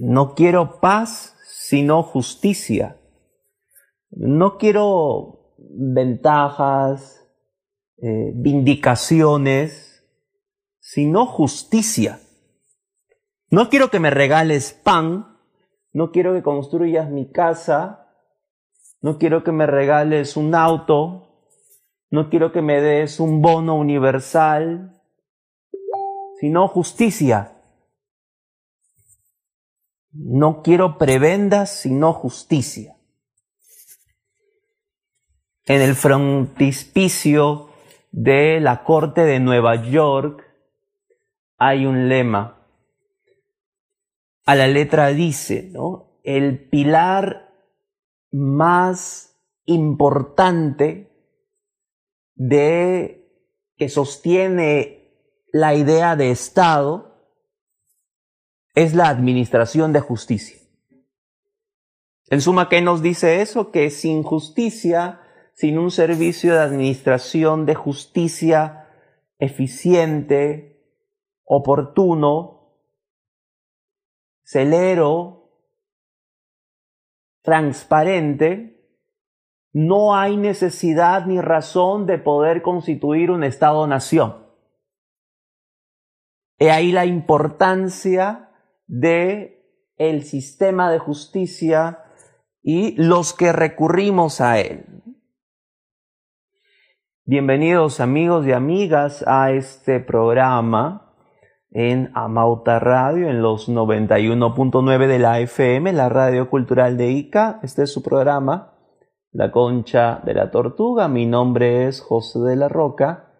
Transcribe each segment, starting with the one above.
No quiero paz, sino justicia. No quiero ventajas, eh, vindicaciones, sino justicia. No quiero que me regales pan, no quiero que construyas mi casa, no quiero que me regales un auto, no quiero que me des un bono universal, sino justicia. No quiero prebendas, sino justicia. En el frontispicio de la Corte de Nueva York hay un lema. A la letra dice, ¿no? El pilar más importante de que sostiene la idea de Estado es la administración de justicia. En suma, ¿qué nos dice eso? Que sin justicia, sin un servicio de administración de justicia eficiente, oportuno, celero, transparente, no hay necesidad ni razón de poder constituir un Estado-nación. He ahí la importancia de el sistema de justicia y los que recurrimos a él. Bienvenidos amigos y amigas a este programa en Amauta Radio en los 91.9 de la FM, la radio cultural de Ica. Este es su programa, La Concha de la Tortuga. Mi nombre es José de la Roca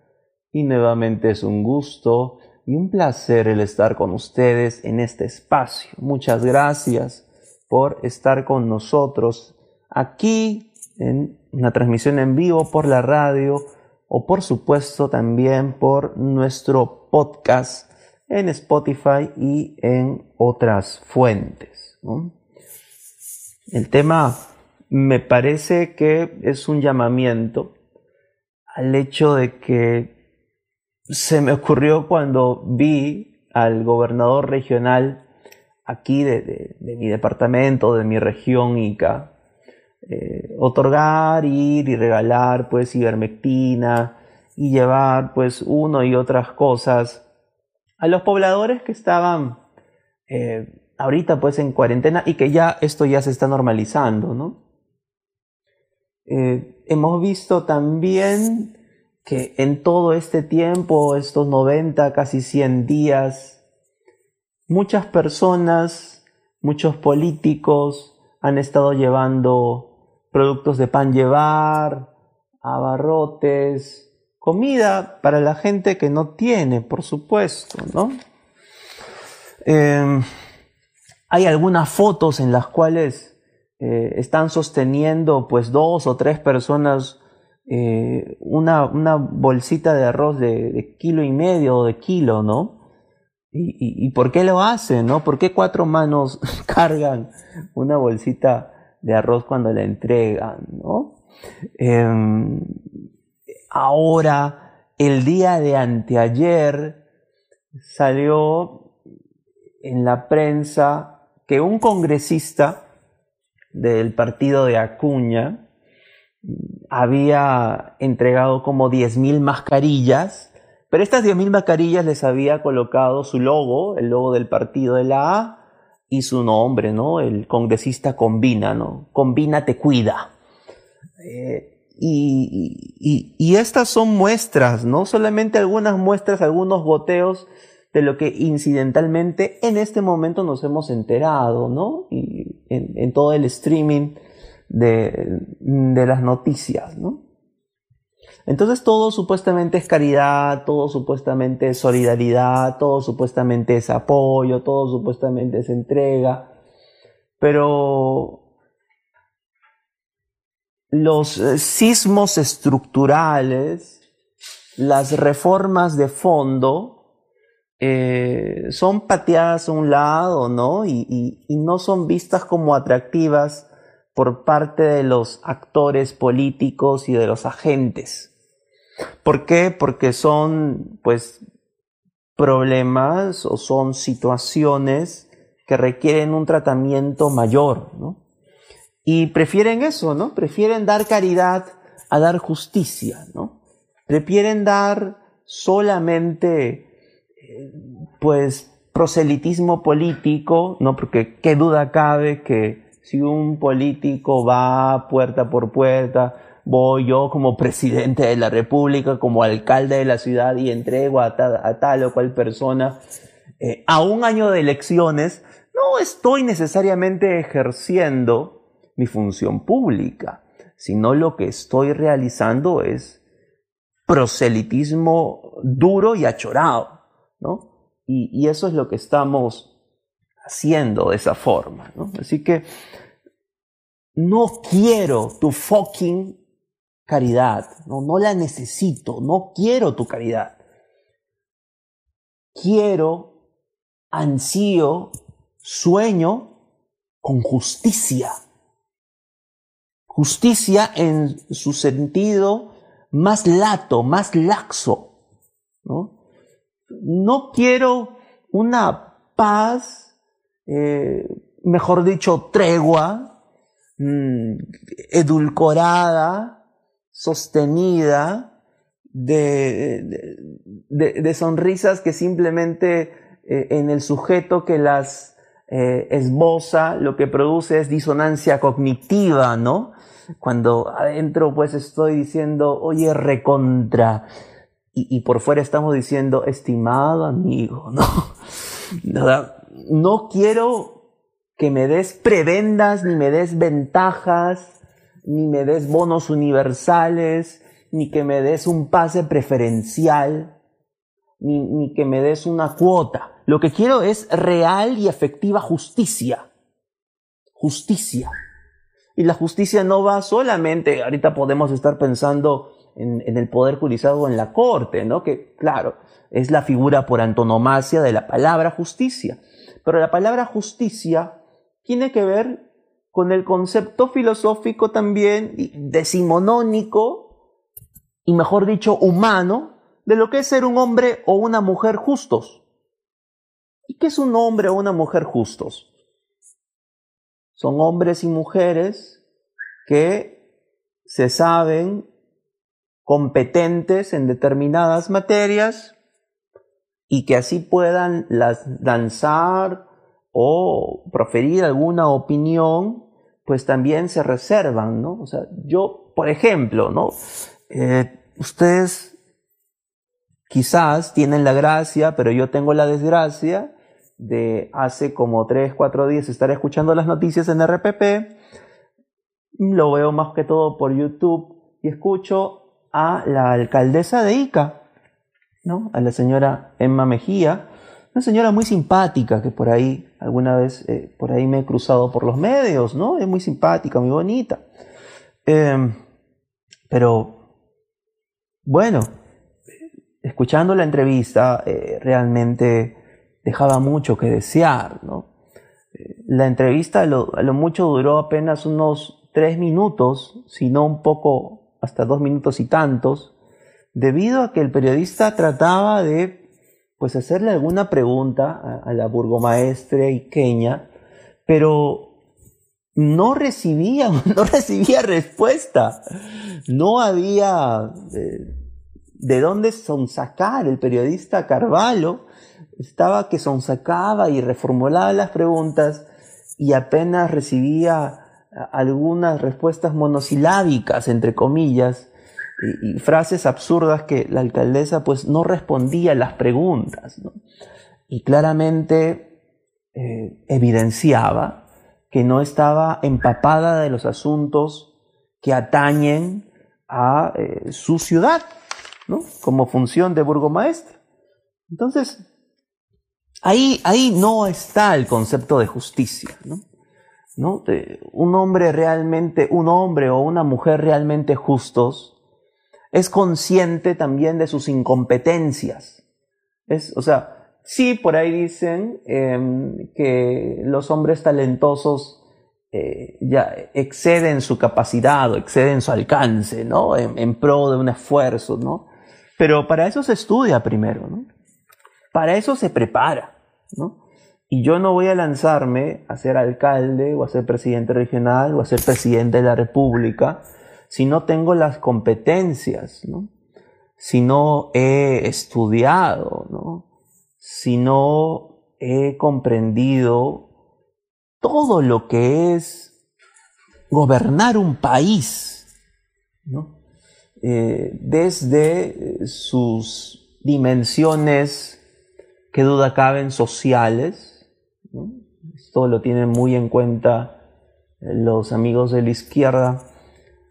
y nuevamente es un gusto y un placer el estar con ustedes en este espacio. Muchas gracias por estar con nosotros aquí en una transmisión en vivo por la radio o por supuesto también por nuestro podcast en Spotify y en otras fuentes. El tema me parece que es un llamamiento al hecho de que se me ocurrió cuando vi al gobernador regional aquí de, mi departamento, de mi región Ica, eh, otorgar, ir y regalar pues ivermectina y llevar pues uno y otras cosas a los pobladores que estaban eh, ahorita pues en cuarentena y que ya esto ya se está normalizando, ¿no? Eh, hemos visto también que en todo este tiempo, estos 90, casi 100 días, muchas personas, muchos políticos han estado llevando productos de pan llevar, abarrotes, comida para la gente que no tiene, por supuesto, ¿no? Em, hay algunas fotos en las cuales eh, están sosteniendo pues dos o tres personas eh, una, una, bolsita de arroz de, kilo y medio o de kilo, ¿no? Y, por qué lo hacen, no? ¿Por qué cuatro manos cargan una bolsita de arroz cuando la entregan, no? Em, ahora, el día de anteayer, salió en la prensa que un congresista del partido de Acuña, había entregado como 10.000 mascarillas, pero estas 10.000 mascarillas les había colocado su logo, el logo del partido de la A, y su nombre, ¿no? El congresista Combina, ¿no? Combina te cuida. Eh, y, y, estas son muestras, ¿no? Solamente algunas muestras, algunos goteos de lo que incidentalmente en este momento nos hemos enterado, ¿no? Y en, en todo el streaming de, de las noticias, ¿no? Entonces todo supuestamente es caridad, todo supuestamente es solidaridad, todo supuestamente es apoyo, todo supuestamente es entrega, pero los eh, sismos estructurales, las reformas de fondo, eh, son pateadas a un lado, ¿no? y, no son vistas como atractivas por parte de los actores políticos y de los agentes. ¿Por qué? Porque son, pues, problemas o son situaciones que requieren un tratamiento mayor, ¿no? Y prefieren eso, ¿no? Prefieren dar caridad a dar justicia, ¿no? Prefieren dar solamente, eh, pues, proselitismo político, ¿no? Porque qué duda cabe que si un político va puerta por puerta, voy yo como presidente de la República, como alcalde de la ciudad y entrego a, tal o cual persona eh, a un año de elecciones, no estoy necesariamente ejerciendo mi función pública, sino lo que estoy realizando es proselitismo duro y achorado, ¿no? Y, eso es lo que estamos haciendo de esa forma. Así que no quiero tu fucking caridad, no, no la necesito, no quiero tu caridad. Quiero, ansío, sueño con justicia. Justicia en su sentido más lato, más laxo. ¿no? no quiero una paz, eh, mejor dicho, tregua, mm, edulcorada, sostenida, de, de, sonrisas que simplemente eh, en el sujeto que las eh, esboza lo que produce es disonancia cognitiva, ¿no? Cuando adentro pues estoy diciendo, oye, recontra, y, por fuera estamos diciendo, estimado amigo, ¿no? No quiero que me des prebendas, ni me des ventajas, ni me des bonos universales, ni que me des un pase preferencial, ni, que me des una cuota. Lo que quiero es real y efectiva justicia. Justicia. Y la justicia no va solamente, ahorita podemos estar pensando en, el poder judicial o en la corte, ¿no? Que, claro, es la figura por antonomasia de la palabra justicia. Pero la palabra justicia tiene que ver con el concepto filosófico también decimonónico y mejor dicho humano de lo que es ser un hombre o una mujer justos. ¿Y qué es un hombre o una mujer justos? Son hombres y mujeres que se saben competentes en determinadas materias y que así puedan las danzar o proferir alguna opinión, pues también se reservan, ¿no? O sea, yo, por ejemplo, ¿no? Eh, ustedes quizás tienen la gracia, pero yo tengo la desgracia de hace como 3, 4 días estar escuchando las noticias en RPP, lo veo más que todo por YouTube y escucho a la alcaldesa de Ica, ¿no? a la señora Emma Mejía, una señora muy simpática que por ahí, alguna vez, eh, por ahí me he cruzado por los medios, ¿no? Es muy simpática, muy bonita. Em, pero, bueno, escuchando la entrevista, eh, realmente dejaba mucho que desear, ¿no? La entrevista a lo, a lo mucho duró apenas unos tres minutos, si no un poco hasta dos minutos y tantos, debido a que el periodista trataba de pues hacerle alguna pregunta a, la burgomaestre iqueña, pero no recibía, no recibía respuesta. No había eh, de dónde sonsacar. El periodista Carvalho estaba que sonsacaba y reformulaba las preguntas y apenas recibía algunas respuestas monosilábicas, entre comillas, y, frases absurdas que la alcaldesa pues no respondía a las preguntas. Y claramente eh, evidenciaba que no estaba empapada de los asuntos que atañen a eh, su ciudad, ¿no? como función de burgomaestra. Entonces, ahí, ahí no está el concepto de justicia. ¿no? un hombre realmente, un hombre o una mujer realmente justos, es consciente también de sus incompetencias. Es, o sea, sí, por ahí dicen em, que los hombres talentosos eh, ya exceden su capacidad o exceden su alcance, ¿no? En, pro de un esfuerzo, ¿no? Pero para eso se estudia primero, ¿no? Para eso se prepara, ¿no? Y yo no voy a lanzarme a ser alcalde o a ser presidente regional o a ser presidente de la República si no tengo las competencias, ¿no? si no he estudiado, ¿no? si no he comprendido todo lo que es gobernar un país, ¿no? Eh, desde sus dimensiones que duda caben sociales, esto lo tienen muy en cuenta los amigos de la izquierda,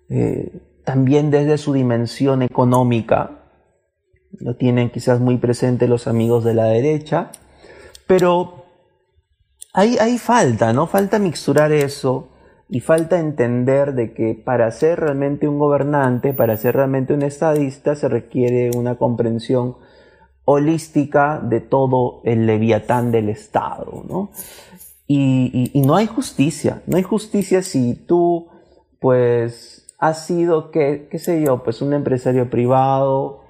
eh, también desde su dimensión económica, lo tienen quizás muy presente los amigos de la derecha, pero hay, hay falta, ¿no? Falta mixturar eso y falta entender de que para ser realmente un gobernante, para ser realmente un estadista, se requiere una comprensión holística de todo el leviatán del Estado, ¿no? Y, y, no hay justicia, no hay justicia si tú, pues, has sido, qué, qué sé yo, pues un empresario privado,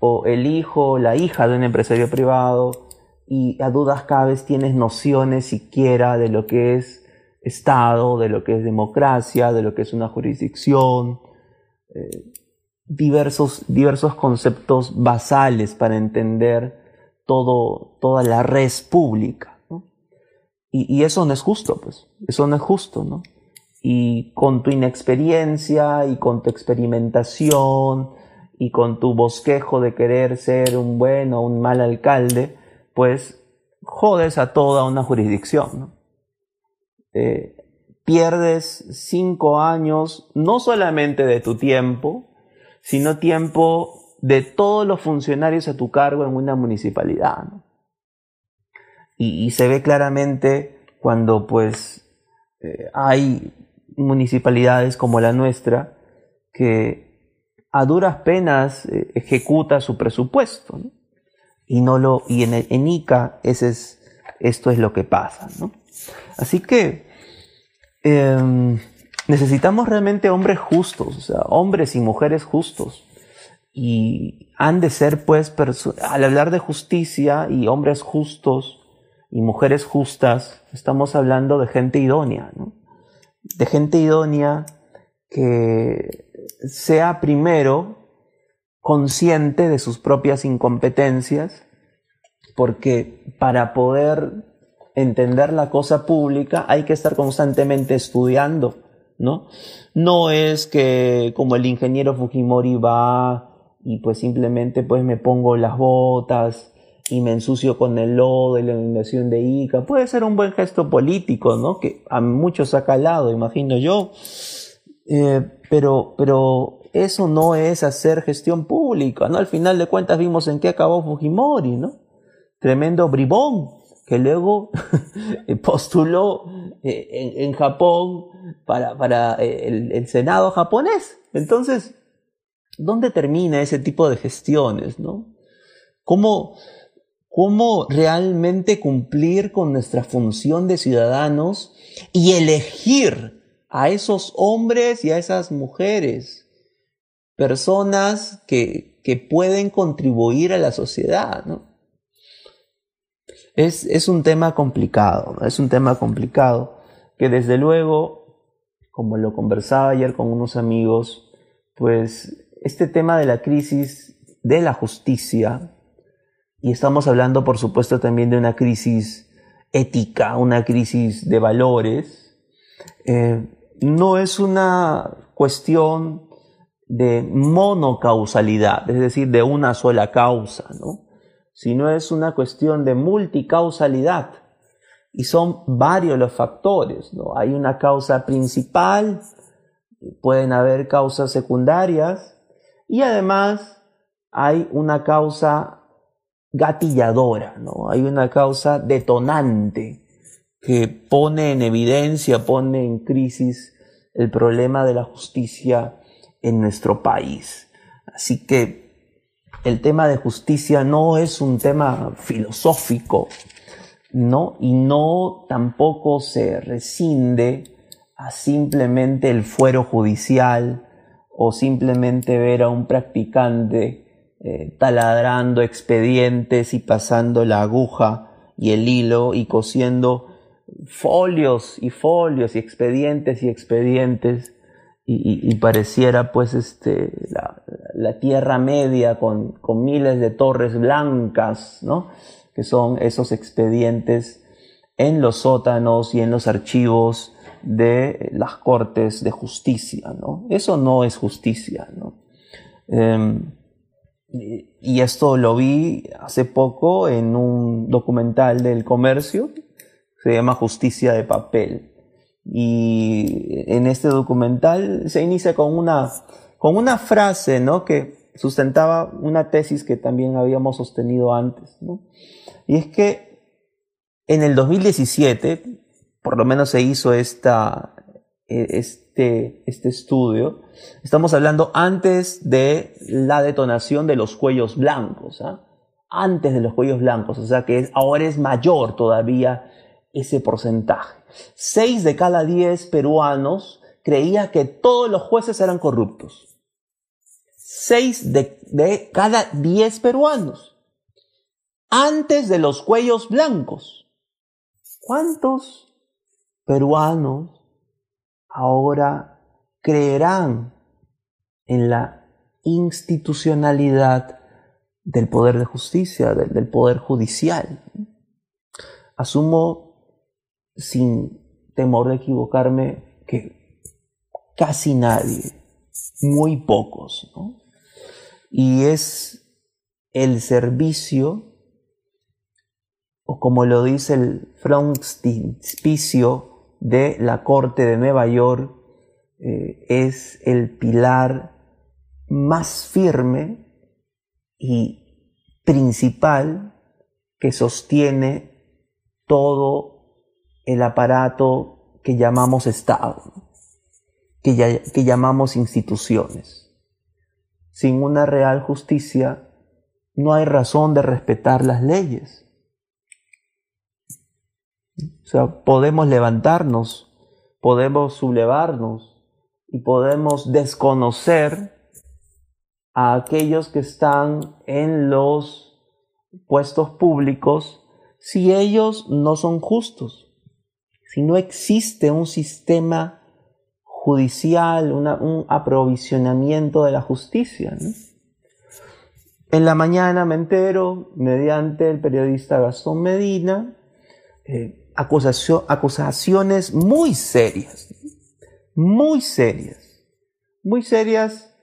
o el hijo, la hija de un empresario privado, y a dudas cabes tienes nociones siquiera de lo que es Estado, de lo que es democracia, de lo que es una jurisdicción, eh, diversos, diversos conceptos basales para entender todo, toda la res pública. Y, y, eso no es justo, pues, eso no es justo, ¿no? Y con tu inexperiencia y con tu experimentación y con tu bosquejo de querer ser un buen o un mal alcalde, pues jodes a toda una jurisdicción. Eh, pierdes cinco años no solamente de tu tiempo, sino tiempo de todos los funcionarios a tu cargo en una municipalidad. y, se ve claramente cuando pues eh, hay municipalidades como la nuestra que a duras penas eh, ejecuta su presupuesto. Y, no lo, y en, en ICA ese es, esto es lo que pasa. ¿no? Así que eh, necesitamos realmente hombres justos, hombres y mujeres justos. Y han de ser, pues, al hablar de justicia y hombres justos y mujeres justas, estamos hablando de gente idónea, ¿no? De gente idónea que sea primero consciente de sus propias incompetencias, porque para poder entender la cosa pública hay que estar constantemente estudiando, ¿no? No es que como el ingeniero Fujimori va y pues simplemente pues me pongo las botas y me ensucio con el lodo de la inundación de Ica. Puede ser un buen gesto político, ¿no? Que a muchos ha calado, imagino yo. Eh, pero, pero eso no es hacer gestión pública, ¿no? Al final de cuentas vimos en qué acabó Fujimori, ¿no? Tremendo bribón que luego postuló eh, en, Japón para, para eh, el, el, Senado japonés. Entonces, ¿dónde termina ese tipo de gestiones, no? ¿Cómo, cómo realmente cumplir con nuestra función de ciudadanos y elegir a esos hombres y a esas mujeres, personas que, que pueden contribuir a la sociedad, ¿no? Es, es un tema complicado, es un tema complicado que desde luego, como lo conversaba ayer con unos amigos, pues este tema de la crisis de la justicia, y estamos hablando por supuesto también de una crisis ética, una crisis de valores, eh, no es una cuestión de monocausalidad, es decir, de una sola causa, ¿no? sino es una cuestión de multicausalidad. Y son varios los factores, ¿no? Hay una causa principal, pueden haber causas secundarias y además hay una causa gatilladora, ¿no? Hay una causa detonante que pone en evidencia, pone en crisis el problema de la justicia en nuestro país. Así que el tema de justicia no es un tema filosófico, ¿no? Y no tampoco se rescinde a simplemente el fuero judicial o simplemente ver a un practicante eh, taladrando expedientes y pasando la aguja y el hilo y cosiendo folios y folios y expedientes y expedientes y, pareciera pues este, la, Tierra Media con, con, miles de torres blancas, ¿no? que son esos expedientes en los sótanos y en los archivos de las cortes de justicia. ¿no? Eso no es justicia. ¿no? Em, y esto lo vi hace poco en un documental del comercio, se llama Justicia de Papel. Y en este documental se inicia con una, con una frase, ¿no? Que sustentaba una tesis que también habíamos sostenido antes, ¿no? Y es que en el 2017, por lo menos se hizo esta, e, este, este estudio, estamos hablando antes de la detonación de los cuellos blancos, ¿ah? antes de los cuellos blancos, o sea que ahora es mayor todavía ese porcentaje. Seis de cada diez peruanos creía que todos los jueces eran corruptos. Seis de, cada diez peruanos. Antes de los cuellos blancos. ¿Cuántos peruanos ahora creerán en la institucionalidad del poder de justicia, del poder judicial? Asumo sin temor de equivocarme, que casi nadie, muy pocos, ¿no? Y es el servicio, o como lo dice el frontispicio de la Corte de Nueva York, eh, es el pilar más firme y principal que sostiene todo el aparato que llamamos Estado, que, que llamamos instituciones. Sin una real justicia no hay razón de respetar las leyes. O sea, podemos levantarnos, podemos sublevarnos y podemos desconocer a aquellos que están en los puestos públicos si ellos no son justos si no existe un sistema judicial, un aprovisionamiento de la justicia. En la mañana me entero, mediante el periodista Gastón Medina, eh, acusaciones muy serias, muy serias, muy serias,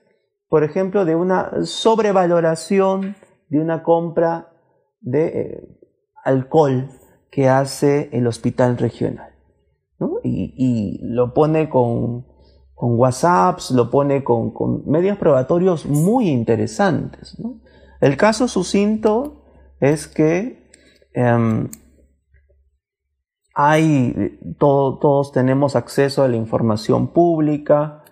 por ejemplo, de una sobrevaloración de una compra de eh, alcohol que hace el hospital regional. Y, lo pone con, con WhatsApps, lo pone con, medios probatorios muy interesantes. El caso sucinto es que em, hay, todos tenemos acceso a la información pública,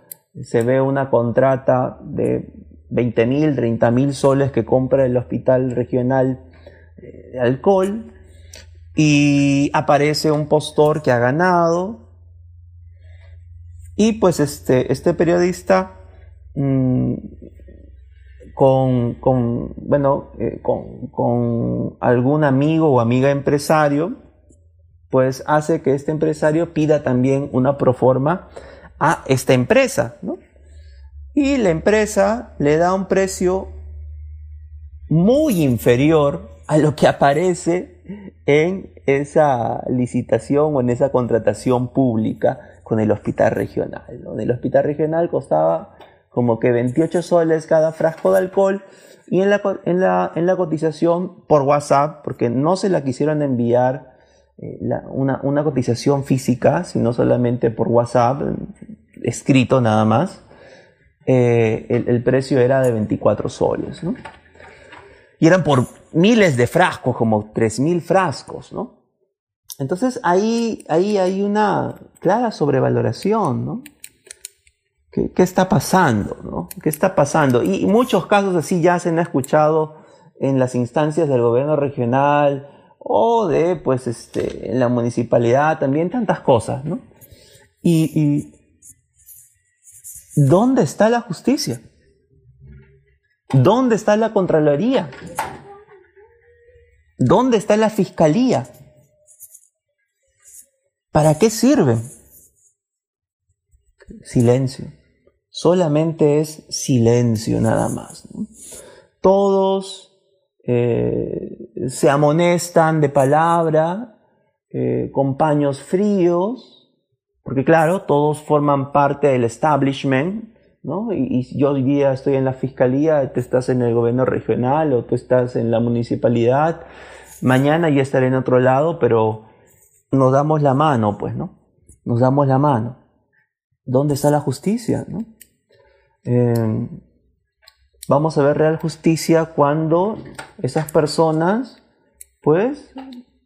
se ve una contrata de 20 mil, 30 mil soles que compra el hospital regional eh, de alcohol. Y aparece un postor que ha ganado. Y pues este, este periodista mm, con, bueno, eh, con, con, algún amigo o amiga empresario, pues hace que este empresario pida también una proforma a esta empresa, ¿no? Y la empresa le da un precio muy inferior a lo que aparece en esa licitación o en esa contratación pública con el hospital regional. En el hospital regional costaba como que 28 soles cada frasco de alcohol y en la, en la, en la cotización por WhatsApp, porque no se la quisieron enviar eh, una, una, cotización física, sino solamente por WhatsApp, escrito nada más, eh, el, precio era de 24 soles. ¿no? Y eran por miles de frascos, como 3.000 frascos, ¿no? Entonces ahí, ahí hay una clara sobrevaloración, ¿no? ¿Qué, está pasando, no? ¿Qué está pasando? Y, muchos casos así ya se han escuchado en las instancias del gobierno regional o de, pues, este, en la municipalidad también, tantas cosas, ¿no? y, ¿dónde está la justicia? ¿Dónde está la Contraloría? ¿Dónde está la Fiscalía? ¿Para qué sirven? Silencio. Solamente es silencio nada más. Todos eh, se amonestan de palabra, eh, con paños fríos, porque claro, todos forman parte del establishment, ¿no? Y, yo hoy día estoy en la fiscalía, tú estás en el gobierno regional o tú estás en la municipalidad, mañana ya estaré en otro lado, pero nos damos la mano, pues, ¿no? Nos damos la mano. ¿Dónde está la justicia, no? Eh, vamos a ver real justicia cuando esas personas, pues,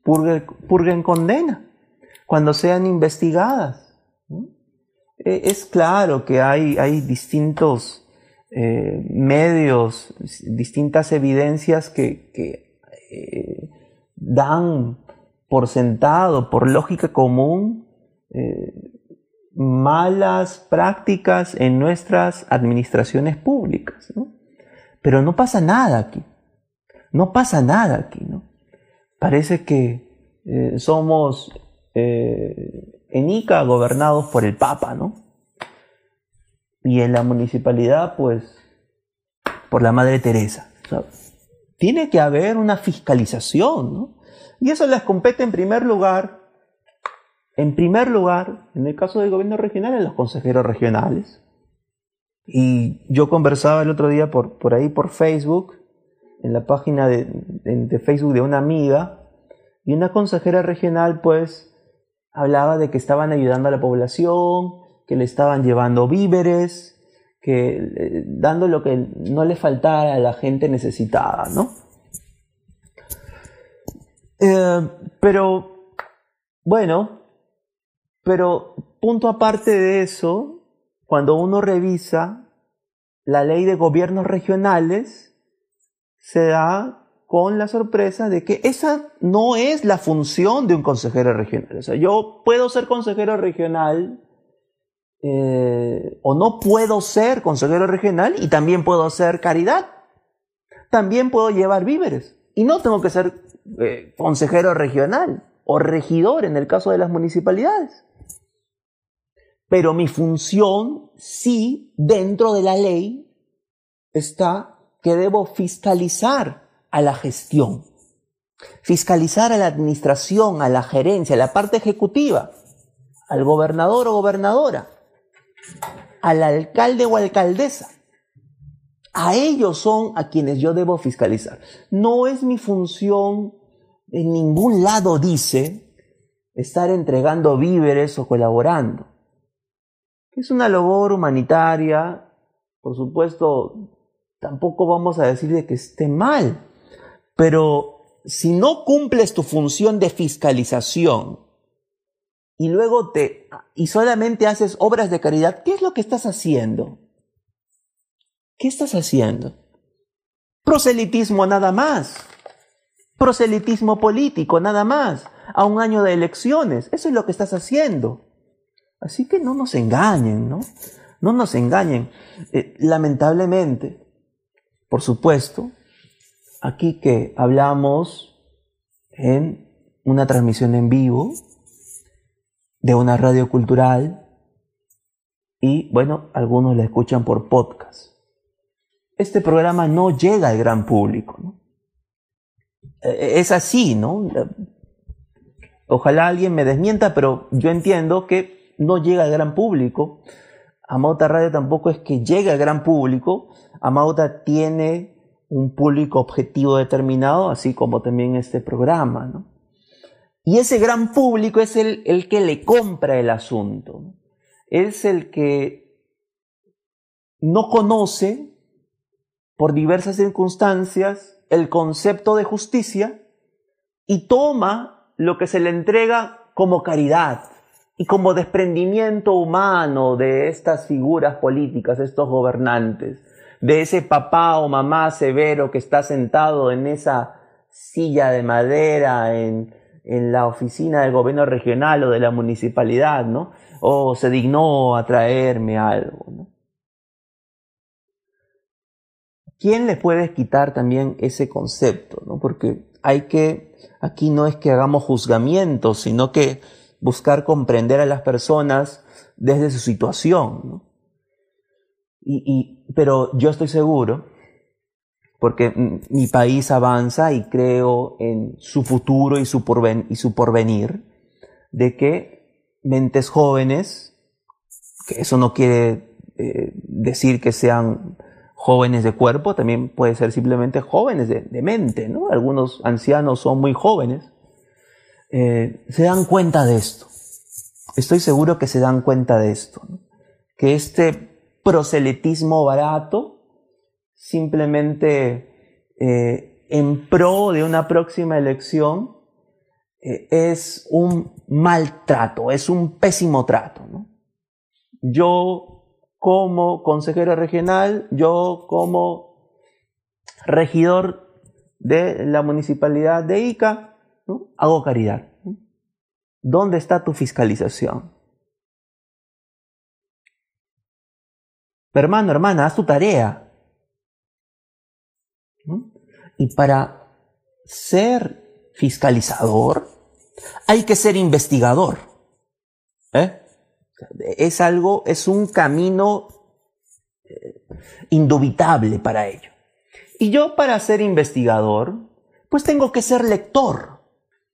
purguen, condena, cuando sean investigadas. E, es claro que hay, hay distintos eh, medios, distintas evidencias que, eh, dan por sentado, por lógica común, eh, malas prácticas en nuestras administraciones públicas. Pero no pasa nada aquí. No pasa nada aquí. ¿no? Parece que eh, somos eh, en Ica gobernados por el Papa, ¿no? Y en la municipalidad, pues, por la Madre Teresa. tiene que haber una fiscalización, ¿no? Y eso les compete en primer lugar, en primer lugar, en el caso del gobierno regional, a los consejeros regionales. Y yo conversaba el otro día por, por ahí, por Facebook, en la página de, de, Facebook de una amiga, y una consejera regional pues hablaba de que estaban ayudando a la población, que le estaban llevando víveres, que eh, dando lo que no le faltara a la gente necesitada, ¿no? Eh, pero, bueno, pero punto aparte de eso, cuando uno revisa la ley de gobiernos regionales, se da con la sorpresa de que esa no es la función de un consejero regional. O sea, yo puedo ser consejero regional eh, o no puedo ser consejero regional y también puedo hacer caridad. También puedo llevar víveres y no tengo que ser eh, consejero regional o regidor en el caso de las municipalidades. Pero mi función sí, dentro de la ley, está que debo fiscalizar a la gestión, fiscalizar a la administración, a la gerencia, a la parte ejecutiva, al gobernador o gobernadora, al alcalde o alcaldesa. A ellos son a quienes yo debo fiscalizar. No es mi función, en ningún lado dice, estar entregando víveres o colaborando. Es una labor humanitaria, por supuesto, tampoco vamos a decir de que esté mal, pero si no cumples tu función de fiscalización y luego te y solamente haces obras de caridad, ¿qué es lo que estás haciendo? ¿Qué estás haciendo? Proselitismo nada más. Proselitismo político nada más. A un año de elecciones. Eso es lo que estás haciendo. Así que no nos engañen, ¿no? No nos engañen. Eh, lamentablemente, por supuesto, aquí que hablamos en una transmisión en vivo de una radio cultural y bueno, algunos la escuchan por podcast este programa no llega al gran público. ¿no? E, e, es así, ¿no? Ojalá alguien me desmienta, pero yo entiendo que no llega al gran público. Amauta Radio tampoco es que llegue al gran público. Amauta tiene un público objetivo determinado, así como también este programa, ¿no? Y ese gran público es el, el que le compra el asunto. Es el que no conoce por diversas circunstancias el concepto de justicia y toma lo que se le entrega como caridad y como desprendimiento humano de estas figuras políticas, estos gobernantes, de ese papá o mamá severo que está sentado en esa silla de madera en, en la oficina del gobierno regional o de la municipalidad, ¿no? O se dignó a traerme algo, ¿no? ¿quién le puede quitar también ese concepto? ¿no? Porque hay que, aquí no es que hagamos juzgamientos, sino que buscar comprender a las personas desde su situación. Y, pero yo estoy seguro, porque mi país avanza y creo en su futuro y su, y su porvenir, de que mentes jóvenes, que eso no quiere eh, decir que sean jóvenes de cuerpo, también puede ser simplemente jóvenes de, mente, ¿no? Algunos ancianos son muy jóvenes. Eh, se dan cuenta de esto. Estoy seguro que se dan cuenta de esto. Que este proselitismo barato, simplemente eh, en pro de una próxima elección, eh, es un maltrato, es un pésimo trato. Yo como consejero regional, yo como regidor de la municipalidad de Ica, hago caridad. ¿Dónde está tu fiscalización? Hermano, hermana, haz tu tarea. Y para ser fiscalizador hay que ser investigador. ¿Eh? Es algo, es un camino eh, indubitable para ello. Y yo para ser investigador, pues tengo que ser lector.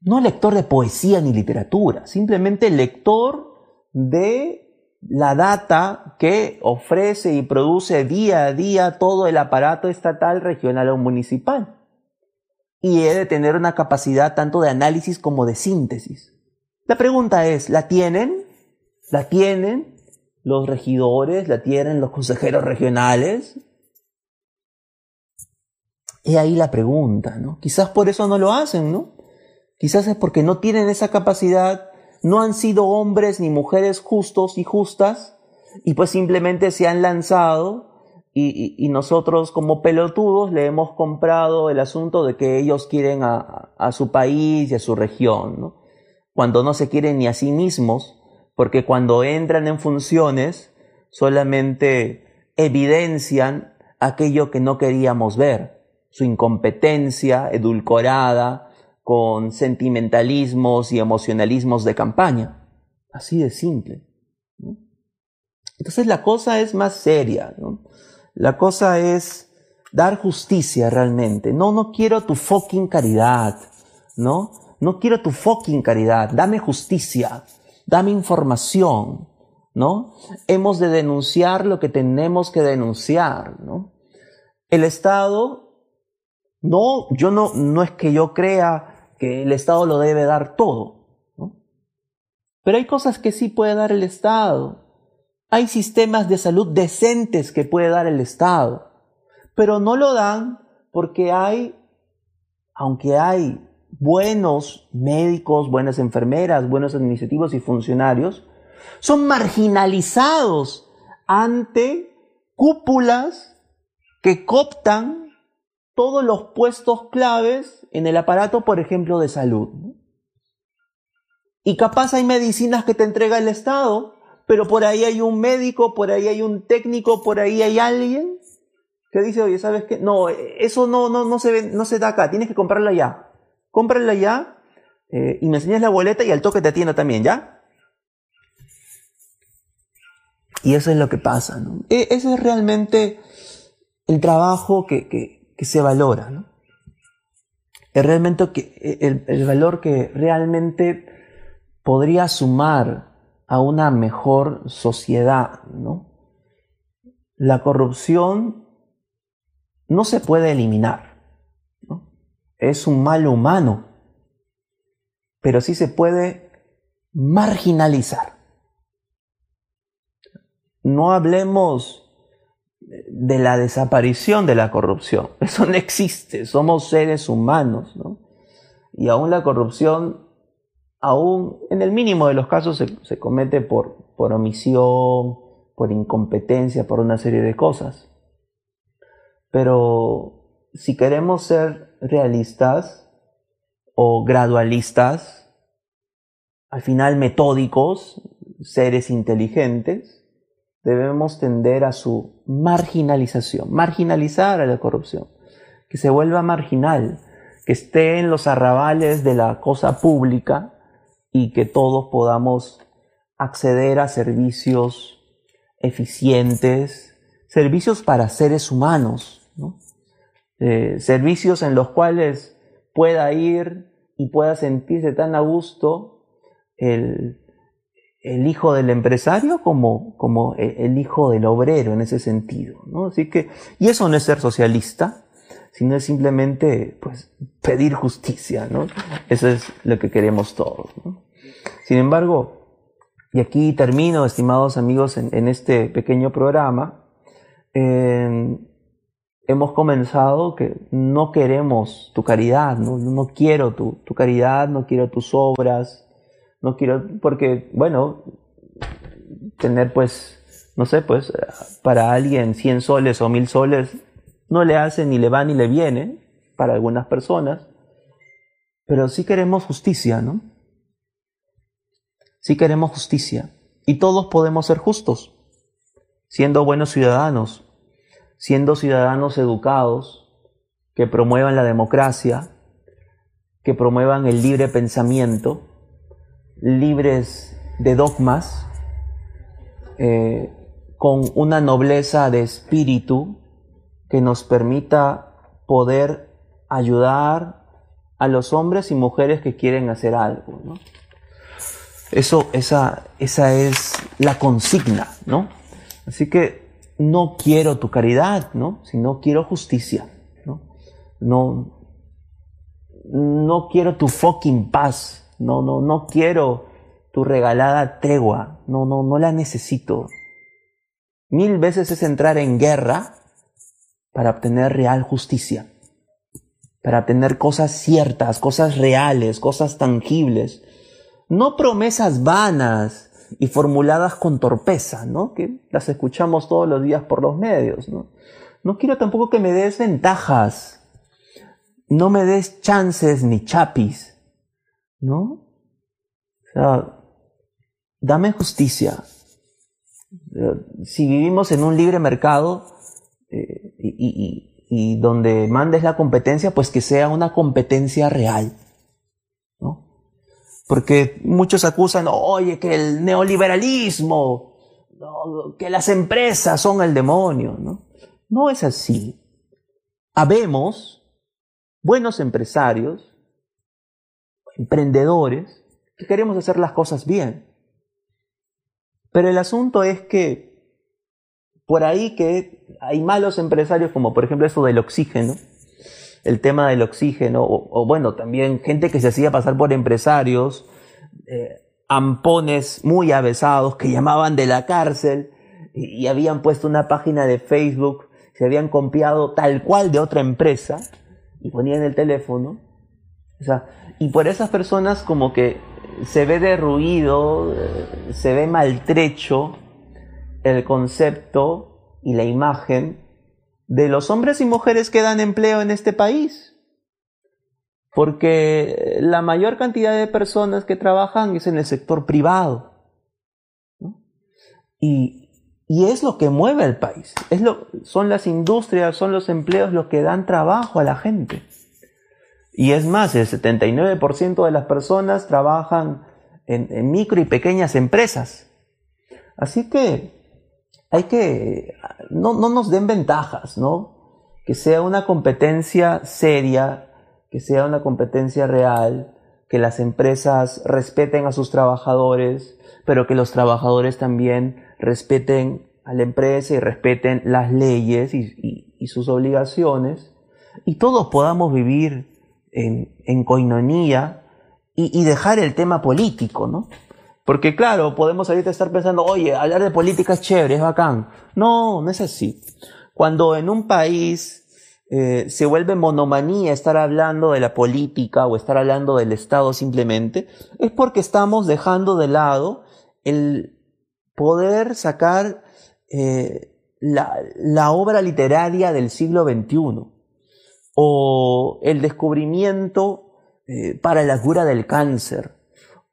No lector de poesía ni literatura, simplemente lector de la data que ofrece y produce día a día todo el aparato estatal, regional o municipal. Y he de tener una capacidad tanto de análisis como de síntesis. La pregunta es, ¿la tienen? La tienen los regidores, la tienen los consejeros regionales. Y ahí la pregunta, ¿no? Quizás por eso no lo hacen, ¿no? Quizás es porque no tienen esa capacidad, no han sido hombres ni mujeres justos y justas, y pues simplemente se han lanzado y, nosotros como pelotudos le hemos comprado el asunto de que ellos quieren a, su país y a su región. Cuando no se quieren ni a sí mismos, porque cuando entran en funciones solamente evidencian aquello que no queríamos ver, su incompetencia edulcorada con sentimentalismos y emocionalismos de campaña. Así de simple. Entonces la cosa es más seria. La cosa es dar justicia realmente. No, no quiero tu fucking caridad. ¿No? No quiero tu fucking caridad. Dame justicia dame información, ¿no? Hemos de denunciar lo que tenemos que denunciar, ¿no? El Estado, no, yo no, no es que yo crea que el Estado lo debe dar todo, ¿no? Pero hay cosas que sí puede dar el Estado. Hay sistemas de salud decentes que puede dar el Estado, pero no lo dan porque hay, aunque hay buenos médicos, buenas enfermeras, buenos administrativos y funcionarios, son marginalizados ante cúpulas que cooptan todos los puestos claves en el aparato, por ejemplo, de salud. Y capaz hay medicinas que te entrega el Estado, pero por ahí hay un médico, por ahí hay un técnico, por ahí hay alguien que dice, oye, ¿sabes qué? No, eso no, no, no, se, ve, no se da acá, tienes que comprarlo allá cómprala ya eh, y me enseñas la boleta y al toque te atiendo también, ¿ya? Y eso es lo que pasa. E, ese es realmente el trabajo que, se valora, ¿no? Es realmente que, e, el, el valor que realmente podría sumar a una mejor sociedad, ¿no? La corrupción no se puede eliminar es un mal humano, pero sí se puede marginalizar. No hablemos de la desaparición de la corrupción. Eso no existe. Somos seres humanos, ¿no? Y aún la corrupción, aún en el mínimo de los casos, se, comete por, por omisión, por incompetencia, por una serie de cosas. Pero si queremos ser realistas o gradualistas, al final metódicos, seres inteligentes, debemos tender a su marginalización, marginalizar a la corrupción, que se vuelva marginal, que esté en los arrabales de la cosa pública y que todos podamos acceder a servicios eficientes, servicios para seres humanos, eh, servicios en los cuales pueda ir y pueda sentirse tan a gusto el, hijo del empresario como, como el hijo del obrero en ese sentido. Así que, y eso no es ser socialista, sino es simplemente pues, pedir justicia. ¿no? Eso es lo que queremos todos. Sin embargo, y aquí termino, estimados amigos, en, este pequeño programa. hemos comenzado que no queremos tu caridad, no, no quiero tu, tu, caridad, no quiero tus obras, no quiero, porque, bueno, tener pues, no sé, pues, para alguien 100 soles o 1000 soles no le hace ni le va ni le viene, para algunas personas, pero sí queremos justicia, ¿no? Si queremos justicia. Y todos podemos ser justos, siendo buenos ciudadanos, siendo ciudadanos educados, que promuevan la democracia, que promuevan el libre pensamiento, libres de dogmas, eh, con una nobleza de espíritu que nos permita poder ayudar a los hombres y mujeres que quieren hacer algo. ¿no? Eso, esa, esa es la consigna, ¿no? Así que no quiero tu caridad, ¿no? Sino quiero justicia, ¿no? No, no quiero tu fucking paz, no, no, no quiero tu regalada tregua, no, no, no la necesito. Mil veces es entrar en guerra para obtener real justicia, para obtener cosas ciertas, cosas reales, cosas tangibles, no promesas vanas y formuladas con torpeza, ¿no? Que las escuchamos todos los días por los medios, ¿no? No quiero tampoco que me des ventajas, no me des chances ni chapis, ¿no? O sea, dame justicia. Si vivimos en un libre mercado eh, y donde mandes la competencia, pues que sea una competencia real. Porque muchos acusan, oye, que el neoliberalismo, que las empresas son el demonio. ¿no? no es así. Habemos buenos empresarios, emprendedores, que queremos hacer las cosas bien. Pero el asunto es que por ahí que hay malos empresarios, como por ejemplo eso del oxígeno, el tema del oxígeno, o, bueno, también gente que se hacía pasar por empresarios, eh, ampones muy avesados que llamaban de la cárcel y, habían puesto una página de Facebook, se habían copiado tal cual de otra empresa y ponían el teléfono. Y por esas personas como que se ve derruido, eh, se ve maltrecho el concepto y la imagen de los hombres y mujeres que dan empleo en este país. Porque la mayor cantidad de personas que trabajan es en el sector privado. Y, es lo que mueve al país. Es lo, son las industrias, son los empleos los que dan trabajo a la gente. Y es más, el 79% de las personas trabajan en, micro y pequeñas empresas. Así que hay que, no, no nos den ventajas, ¿no? Que sea una competencia seria, que sea una competencia real, que las empresas respeten a sus trabajadores, pero que los trabajadores también respeten a la empresa y respeten las leyes y, sus obligaciones, y todos podamos vivir en, en coinonía y, dejar el tema político, ¿no? Porque claro, podemos ahorita estar pensando, oye, hablar de política es chévere, es bacán. No, no es así. Cuando en un país eh, se vuelve monomanía estar hablando de la política o estar hablando del Estado simplemente, es porque estamos dejando de lado el poder sacar eh, la obra literaria del siglo XXI o el descubrimiento eh, para la cura del cáncer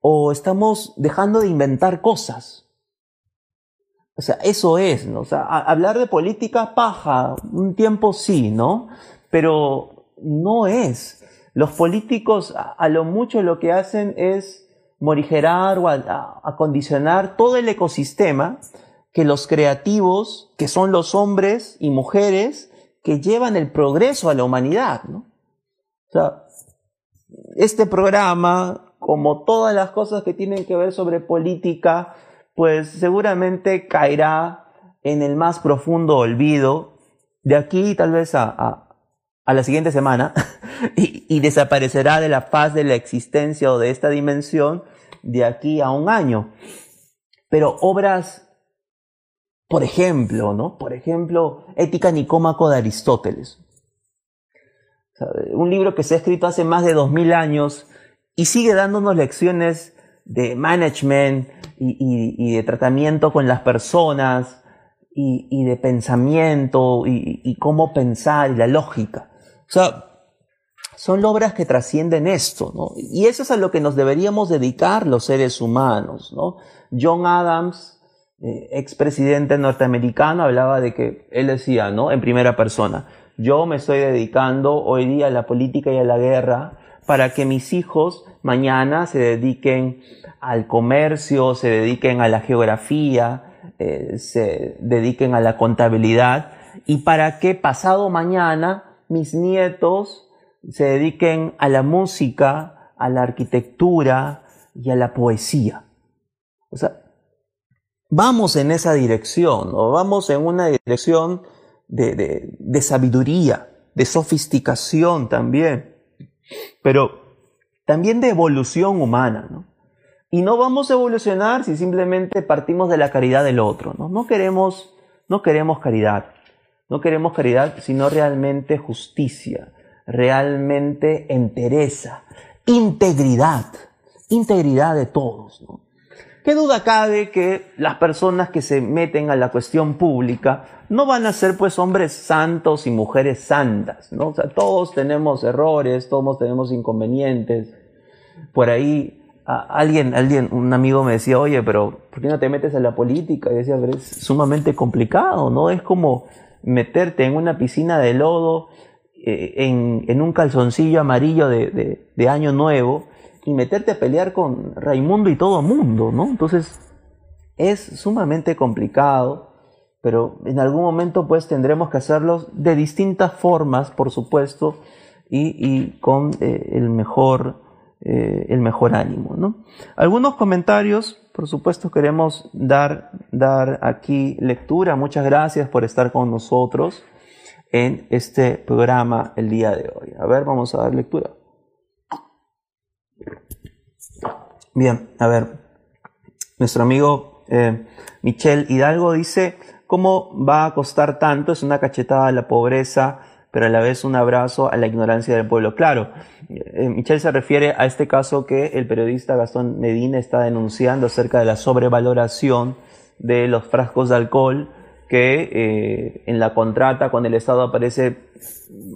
o estamos dejando de inventar cosas. O sea, eso es, ¿no? O sea, hablar de política paja, un tiempo sí, ¿no? Pero no es. Los políticos a, lo mucho lo que hacen es morigerar o a, condicionar todo el ecosistema que los creativos, que son los hombres y mujeres que llevan el progreso a la humanidad. ¿no? O sea, este programa, como todas las cosas que tienen que ver sobre política, pues seguramente caerá en el más profundo olvido de aquí tal vez a, a la siguiente semana y, desaparecerá de la faz de la existencia o de esta dimensión de aquí a un año. Pero obras, por ejemplo, ¿no? Por ejemplo, Ética Nicómaco de Aristóteles. un libro que se ha escrito hace más de dos mil años y sigue dándonos lecciones de management y de tratamiento con las personas, y, de pensamiento y, cómo pensar y la lógica. O sea, son obras que trascienden esto, ¿no? Y eso es a lo que nos deberíamos dedicar los seres humanos, ¿no? John Adams, eh, expresidente norteamericano, hablaba de que él decía, ¿no? En primera persona, yo me estoy dedicando hoy día a la política y a la guerra para que mis hijos mañana se dediquen al comercio, se dediquen a la geografía, eh, se dediquen a la contabilidad y para que pasado mañana mis nietos se dediquen a la música, a la arquitectura y a la poesía. O sea, vamos en esa dirección, o vamos en una dirección de, de sabiduría, de sofisticación también, pero también de evolución humana. ¿no? Y no vamos a evolucionar si simplemente partimos de la caridad del otro. ¿no? No, queremos, no queremos caridad. No queremos caridad, sino realmente justicia, realmente entereza, integridad, integridad de todos. ¿no? ¿Qué duda cabe que las personas que se meten a la cuestión pública no van a ser pues hombres santos y mujeres santas, ¿no? O sea, todos tenemos errores, todos tenemos inconvenientes. Por ahí alguien, alguien, un amigo me decía, oye, pero ¿por qué no te metes a la política? Y decía, pero es sumamente complicado, ¿no? Es como meterte en una piscina de lodo, eh, en, un calzoncillo amarillo de, de, año nuevo, y meterte a pelear con Raimundo y todo mundo, ¿no? Entonces, es sumamente complicado, pero en algún momento pues tendremos que hacerlo de distintas formas, por supuesto, y, y con eh, el mejor eh, el mejor ánimo. ¿no? Algunos comentarios, por supuesto, queremos dar, dar aquí lectura. Muchas gracias por estar con nosotros en este programa el día de hoy. A ver, vamos a dar lectura. Bien, a ver, nuestro amigo eh, Michel Hidalgo dice, ¿cómo va a costar tanto? Es una cachetada a la pobreza pero a la vez un abrazo a la ignorancia del pueblo. Claro, eh, Michel se refiere a este caso que el periodista Gastón Medina está denunciando acerca de la sobrevaloración de los frascos de alcohol que eh, en la contrata con el Estado aparece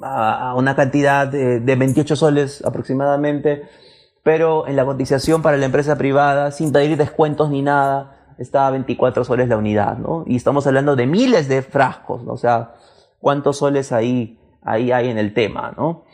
a, una cantidad de, de 28 soles aproximadamente, pero en la cotización para la empresa privada, sin pedir descuentos ni nada, está a 24 soles la unidad, ¿no? Y estamos hablando de miles de frascos, ¿no? O sea, ¿cuántos soles ahí ahí hay en el tema, ¿no?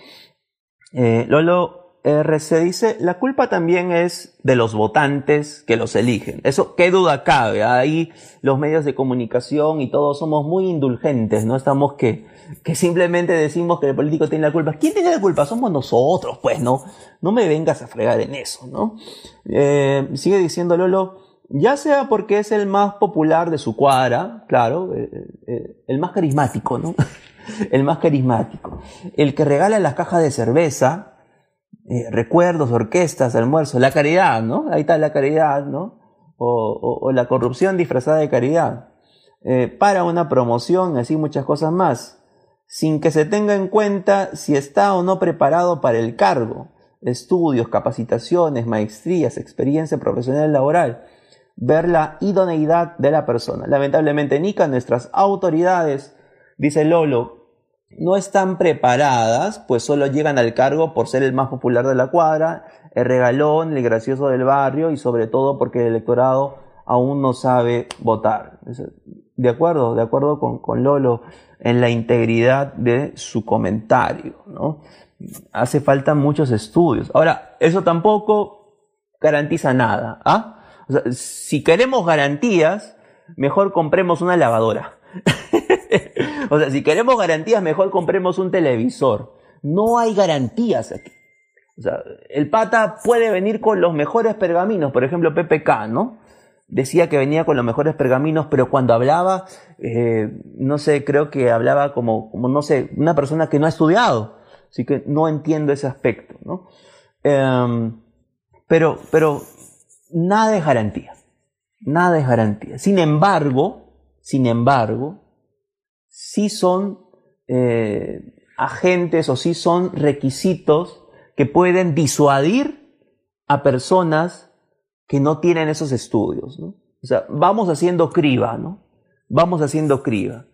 Eh, Lolo RC dice, la culpa también es de los votantes que los eligen. Eso, qué duda cabe. Ahí los medios de comunicación y todos somos muy indulgentes, ¿no? Estamos que, que simplemente decimos que el político tiene la culpa. ¿Quién tiene la culpa? Somos nosotros, pues, ¿no? No me vengas a fregar en eso, ¿no? Eh, sigue diciendo Lolo, ya sea porque es el más popular de su cuadra, claro, eh, el más carismático, ¿no? el más carismático, el que regala las cajas de cerveza, eh, recuerdos, orquestas, almuerzos, la caridad, ¿no? Ahí está la caridad, ¿no? O, la corrupción disfrazada de caridad, eh, para una promoción, así muchas cosas más, sin que se tenga en cuenta si está o no preparado para el cargo, estudios, capacitaciones, maestrías, experiencia profesional laboral, ver la idoneidad de la persona. Lamentablemente, Nica, nuestras autoridades Dice Lolo, no están preparadas, pues solo llegan al cargo por ser el más popular de la cuadra, el regalón, el gracioso del barrio y sobre todo porque el electorado aún no sabe votar. De acuerdo, de acuerdo con, Lolo en la integridad de su comentario, ¿no? Hace falta muchos estudios. Ahora, eso tampoco garantiza nada. ¿ah? si queremos garantías, mejor compremos una lavadora. o sea, si queremos garantías, mejor compremos un televisor. No hay garantías aquí. O sea, el pata puede venir con los mejores pergaminos, por ejemplo, PPK, ¿no? Decía que venía con los mejores pergaminos, pero cuando hablaba, eh, no sé, creo que hablaba como, como, no sé, una persona que no ha estudiado. Así que no entiendo ese aspecto, ¿no? Em, pero, pero nada es garantía. Nada es garantía. Sin embargo, sin embargo, sí son eh, agentes o sí son requisitos que pueden disuadir a personas que no tienen esos estudios. O sea, vamos haciendo criba, ¿no? Vamos haciendo criba,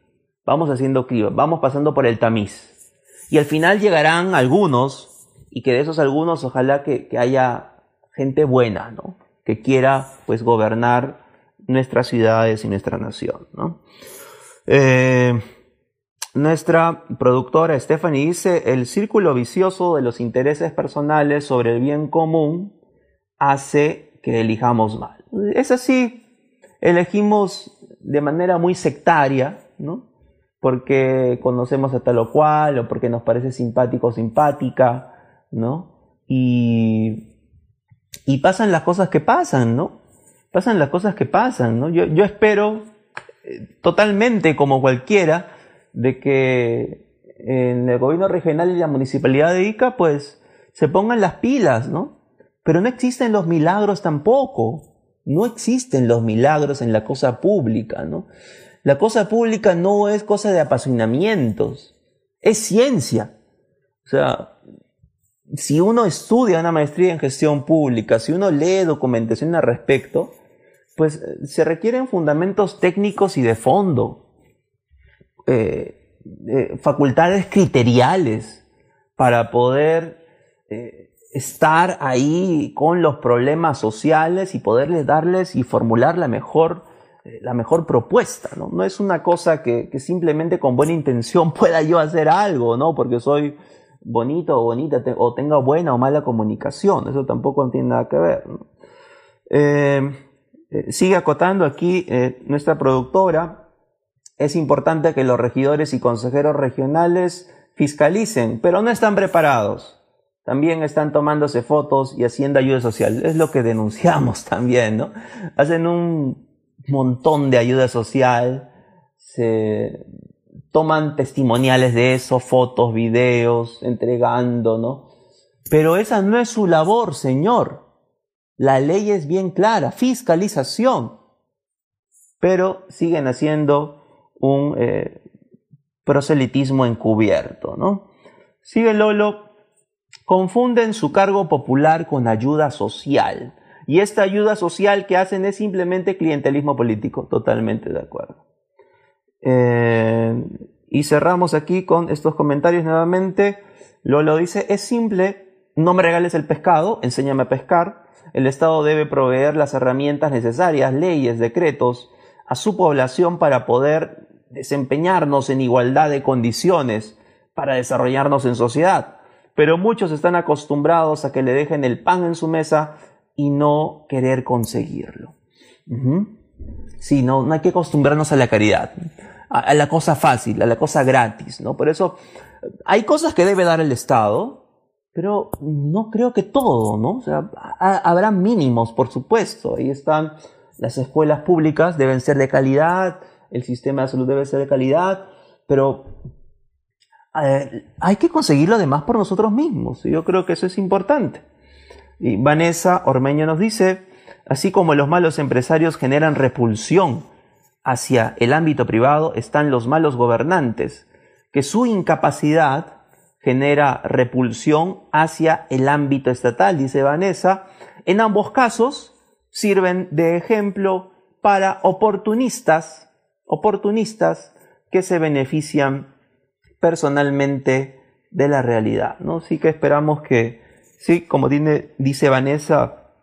vamos haciendo criba, vamos pasando por el tamiz. Y al final llegarán algunos, y que de esos algunos ojalá que, que haya gente buena, ¿no? Que quiera pues gobernar nuestras ciudades y nuestra nación, ¿no? Eh, nuestra productora Stephanie dice, el círculo vicioso de los intereses personales sobre el bien común hace que elijamos mal. Es así, elegimos de manera muy sectaria, ¿no? Porque conocemos a tal o cual, o porque nos parece simpático o simpática, ¿no? Y, pasan las cosas que pasan, ¿no? Pasan las cosas que pasan, ¿no? Yo, yo espero eh, totalmente como cualquiera de que en el gobierno regional y la municipalidad de Ica pues se pongan las pilas, ¿no? Pero no existen los milagros tampoco. No existen los milagros en la cosa pública, ¿no? La cosa pública no es cosa de apasionamientos, es ciencia. O sea, si uno estudia una maestría en gestión pública, si uno lee documentación al respecto, pues se requieren fundamentos técnicos y de fondo. Eh, eh, facultades criteriales para poder eh, estar ahí con los problemas sociales y poderles darles y formular la mejor, la mejor propuesta. ¿no? no es una cosa que, simplemente con buena intención pueda yo hacer algo, ¿no? porque soy bonito o bonita o tenga buena o mala comunicación. Eso tampoco tiene nada que ver. sigue acotando aquí nuestra productora es importante que los regidores y consejeros regionales fiscalicen, pero no están preparados. También están tomándose fotos y haciendo ayuda social. Es lo que denunciamos también, ¿no? Hacen un montón de ayuda social, se toman testimoniales de eso, fotos, videos, entregando, ¿no? Pero esa no es su labor, señor. La ley es bien clara, fiscalización. Pero siguen haciendo un eh, proselitismo encubierto. ¿no? Sigue Lolo, confunden su cargo popular con ayuda social. Y esta ayuda social que hacen es simplemente clientelismo político. Totalmente de acuerdo. Eh, y cerramos aquí con estos comentarios nuevamente. Lolo dice, es simple, no me regales el pescado, enséñame a pescar. El Estado debe proveer las herramientas necesarias, leyes, decretos, a su población para poder desempeñarnos en igualdad de condiciones para desarrollarnos en sociedad. Pero muchos están acostumbrados a que le dejen el pan en su mesa y no querer conseguirlo. Sí, no, hay que acostumbrarnos a la caridad, a, la cosa fácil, a la cosa gratis, ¿no? Por eso hay cosas que debe dar el Estado, pero no creo que todo, ¿no? O sea, habrá mínimos, por supuesto. Ahí están las escuelas públicas, deben ser de calidad, el sistema de salud debe ser de calidad, pero eh, hay que conseguir lo demás por nosotros mismos. Yo creo que eso es importante. Y Vanessa Ormeño nos dice, así como los malos empresarios generan repulsión hacia el ámbito privado, están los malos gobernantes, que su incapacidad genera repulsión hacia el ámbito estatal, dice Vanessa. En ambos casos sirven de ejemplo para oportunistas oportunistas que se benefician personalmente de la realidad, ¿no? Sí que esperamos que, sí, como dice Vanessa,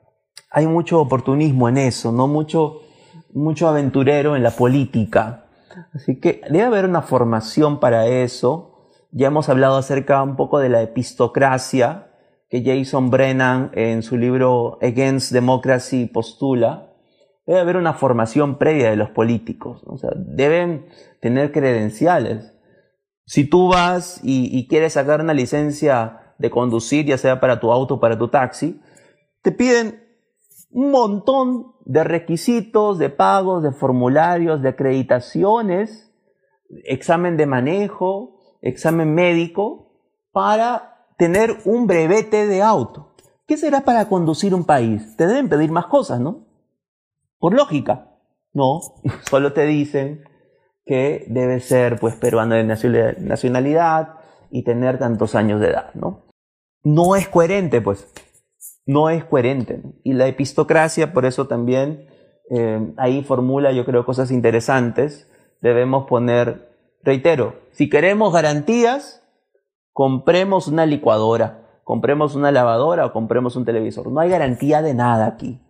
hay mucho oportunismo en eso, ¿no? Mucho, mucho aventurero en la política. Así que debe haber una formación para eso. Ya hemos hablado acerca un poco de la epistocracia, que Jason Brennan en su libro Against Democracy postula, debe haber una formación previa de los políticos. O sea, deben tener credenciales. Si tú vas y, quieres sacar una licencia de conducir, ya sea para tu auto o para tu taxi, te piden un montón de requisitos, de pagos, de formularios, de acreditaciones, examen de manejo, examen médico, para tener un brevete de auto. ¿Qué será para conducir un país? Te deben pedir más cosas, ¿no? Por lógica. No, solo te dicen que debe ser pues peruano de nacionalidad y tener tantos años de edad, ¿no? No es coherente, pues no es coherente. Y la epistocracia, por eso también eh, ahí formula, yo creo, cosas interesantes. Debemos poner, reitero, si queremos garantías, compremos una licuadora, compremos una lavadora o compremos un televisor. No hay garantía de nada aquí,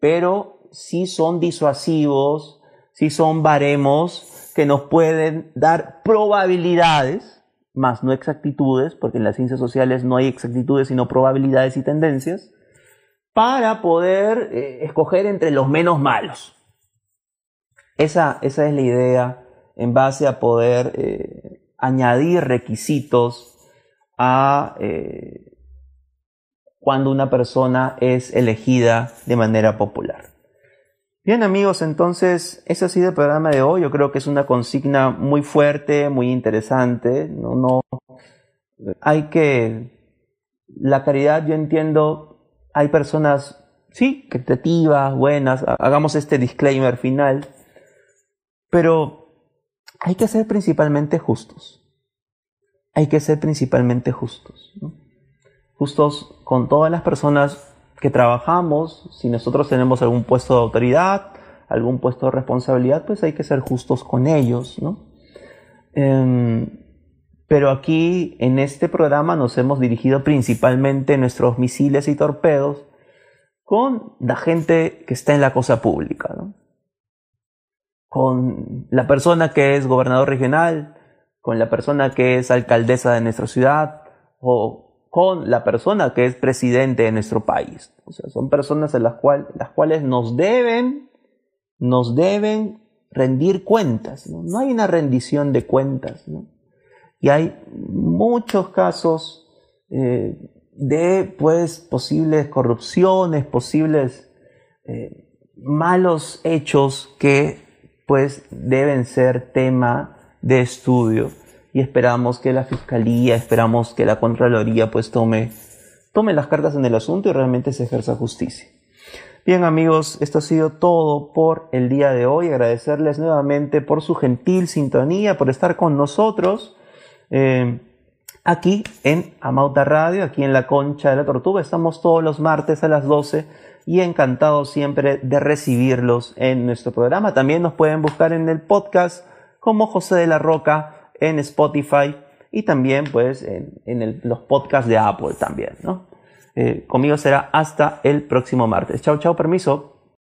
pero sí son disuasivos, sí son baremos que nos pueden dar probabilidades más no exactitudes, porque en las ciencias sociales no hay exactitudes sino probabilidades y tendencias, para poder eh, escoger entre los menos malos. Esa, esa, es la idea en base a poder eh, añadir requisitos a eh, cuando una persona es elegida de manera popular. Bien amigos, entonces ese ha sido el programa de hoy. Yo creo que es una consigna muy fuerte, muy interesante. No, no, hay que la caridad. Yo entiendo hay personas, sí, creativas, buenas, hagamos este disclaimer final, pero hay que ser principalmente justos. Hay que ser principalmente justos. Justos con todas las personas que trabajamos, si nosotros tenemos algún puesto de autoridad, algún puesto de responsabilidad, pues hay que ser justos con ellos, ¿no? Em, pero aquí en este programa nos hemos dirigido principalmente nuestros misiles y torpedos con la gente que está en la cosa pública, con la persona que es gobernador regional, con la persona que es alcaldesa de nuestra ciudad o con la persona que es presidente de nuestro país. O sea, son personas a las, las cuales nos deben, nos deben rendir cuentas. ¿no? hay una rendición de cuentas. Y hay muchos casos eh, de pues, posibles corrupciones, posibles eh, malos hechos que pues deben ser tema de estudio y esperamos que la fiscalía, esperamos que la contraloría pues tome, tome las cartas en el asunto y realmente se ejerza justicia. Bien amigos, esto ha sido todo por el día de hoy. Agradecerles nuevamente por su gentil sintonía, por estar con nosotros. Eh, aquí en Amauta Radio, aquí en la Concha de la Tortuga. Estamos todos los martes a las 12 y encantados siempre de recibirlos en nuestro programa. También nos pueden buscar en el podcast como José de la Roca en Spotify y también pues en, los podcasts de Apple también. ¿no? Eh, conmigo será hasta el próximo martes. Chao, chao, permiso.